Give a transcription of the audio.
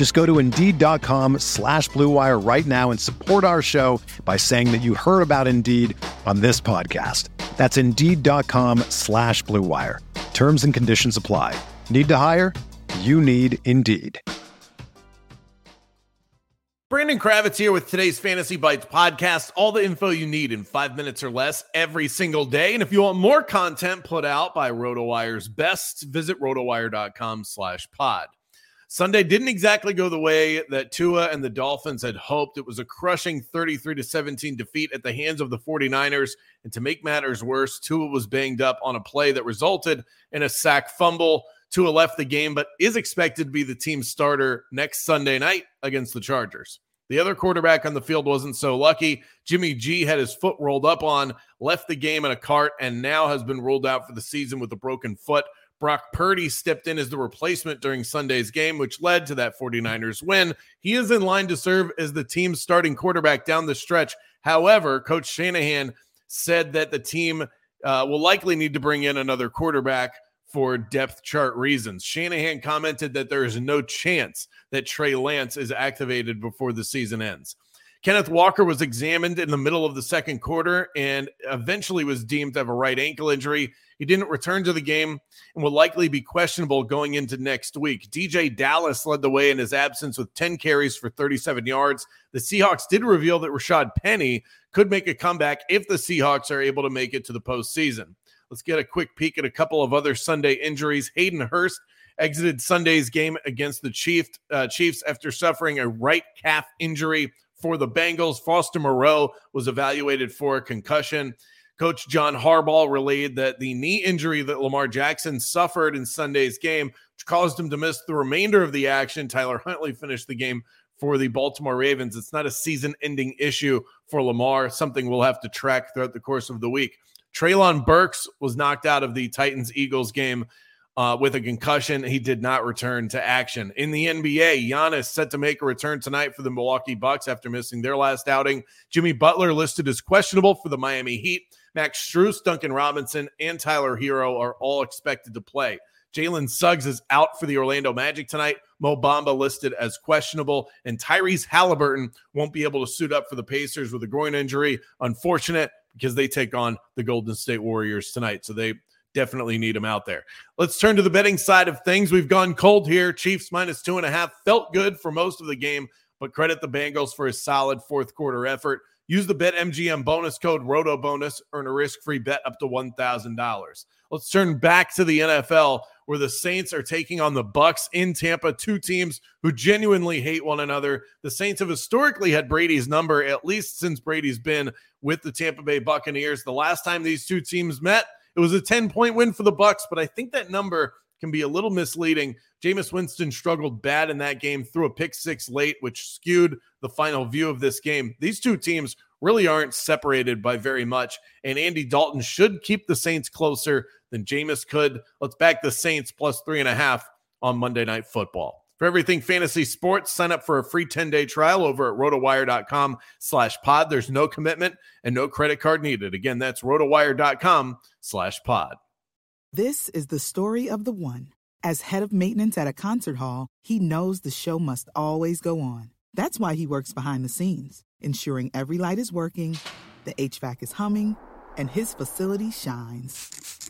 Just go to Indeed.com slash BlueWire right now and support our show by saying that you heard about Indeed on this podcast. That's Indeed.com slash BlueWire. Terms and conditions apply. Need to hire? You need Indeed. Brandon Kravitz here with today's Fantasy Bites podcast. All the info you need in five minutes or less every single day. And if you want more content put out by RotoWire's best, visit rotowire.com slash pod. Sunday didn't exactly go the way that Tua and the Dolphins had hoped. It was a crushing 33 to 17 defeat at the hands of the 49ers. And to make matters worse, Tua was banged up on a play that resulted in a sack fumble. Tua left the game, but is expected to be the team starter next Sunday night against the Chargers. The other quarterback on the field wasn't so lucky. Jimmy G had his foot rolled up on, left the game in a cart, and now has been ruled out for the season with a broken foot. Brock Purdy stepped in as the replacement during Sunday's game, which led to that 49ers win. He is in line to serve as the team's starting quarterback down the stretch. However, Coach Shanahan said that the team uh, will likely need to bring in another quarterback for depth chart reasons. Shanahan commented that there is no chance that Trey Lance is activated before the season ends. Kenneth Walker was examined in the middle of the second quarter and eventually was deemed to have a right ankle injury. He didn't return to the game and will likely be questionable going into next week. DeeJay Dallas led the way in his absence with 10 carries for 37 yards. The Seahawks did reveal that Rashad Penny could make a comeback if the Seahawks are able to make it to the postseason. Let's get a quick peek at a couple of other Sunday injuries. Hayden Hurst exited Sunday's game against the Chief, uh, Chiefs after suffering a right calf injury for the Bengals. Foster Moreau was evaluated for a concussion. Coach John Harbaugh relayed that the knee injury that Lamar Jackson suffered in Sunday's game, which caused him to miss the remainder of the action, Tyler Huntley finished the game for the Baltimore Ravens. It's not a season ending issue for Lamar, something we'll have to track throughout the course of the week. Treylon Burks was knocked out of the Titans Eagles game uh, with a concussion. He did not return to action. In the NBA, Giannis set to make a return tonight for the Milwaukee Bucks after missing their last outing. Jimmy Butler listed as questionable for the Miami Heat. Max Strus, Duncan Robinson, and Tyler Herro are all expected to play. Jalen Suggs is out for the Orlando Magic tonight. Mo Bamba listed as questionable, and Tyrese Halliburton won't be able to suit up for the Pacers with a groin injury. Unfortunate because they take on the Golden State Warriors tonight. So they definitely need him out there. Let's turn to the betting side of things. We've gone cold here. Chiefs minus two and a half felt good for most of the game, but credit the Bengals for a solid fourth quarter effort. Use the BetMGM bonus code ROTOBONUS, earn a risk free bet up to $1,000. Let's turn back to the NFL where the Saints are taking on the Bucks in Tampa, two teams who genuinely hate one another. The Saints have historically had Brady's number at least since Brady's been with the Tampa Bay Buccaneers. The last time these two teams met, it was a 10 point win for the Bucks, but I think that number can be a little misleading. Jameis Winston struggled bad in that game, threw a pick six late, which skewed the final view of this game. These two teams really aren't separated by very much, and Andy Dalton should keep the Saints closer than Jameis could. Let's back the Saints plus three and a half on Monday Night Football. For everything fantasy sports, sign up for a free 10-day trial over at rotowire.com slash pod. There's no commitment and no credit card needed. Again, that's rotowire.com slash pod. This is the story of the one. As head of maintenance at a concert hall, he knows the show must always go on. That's why he works behind the scenes, ensuring every light is working, the HVAC is humming, and his facility shines.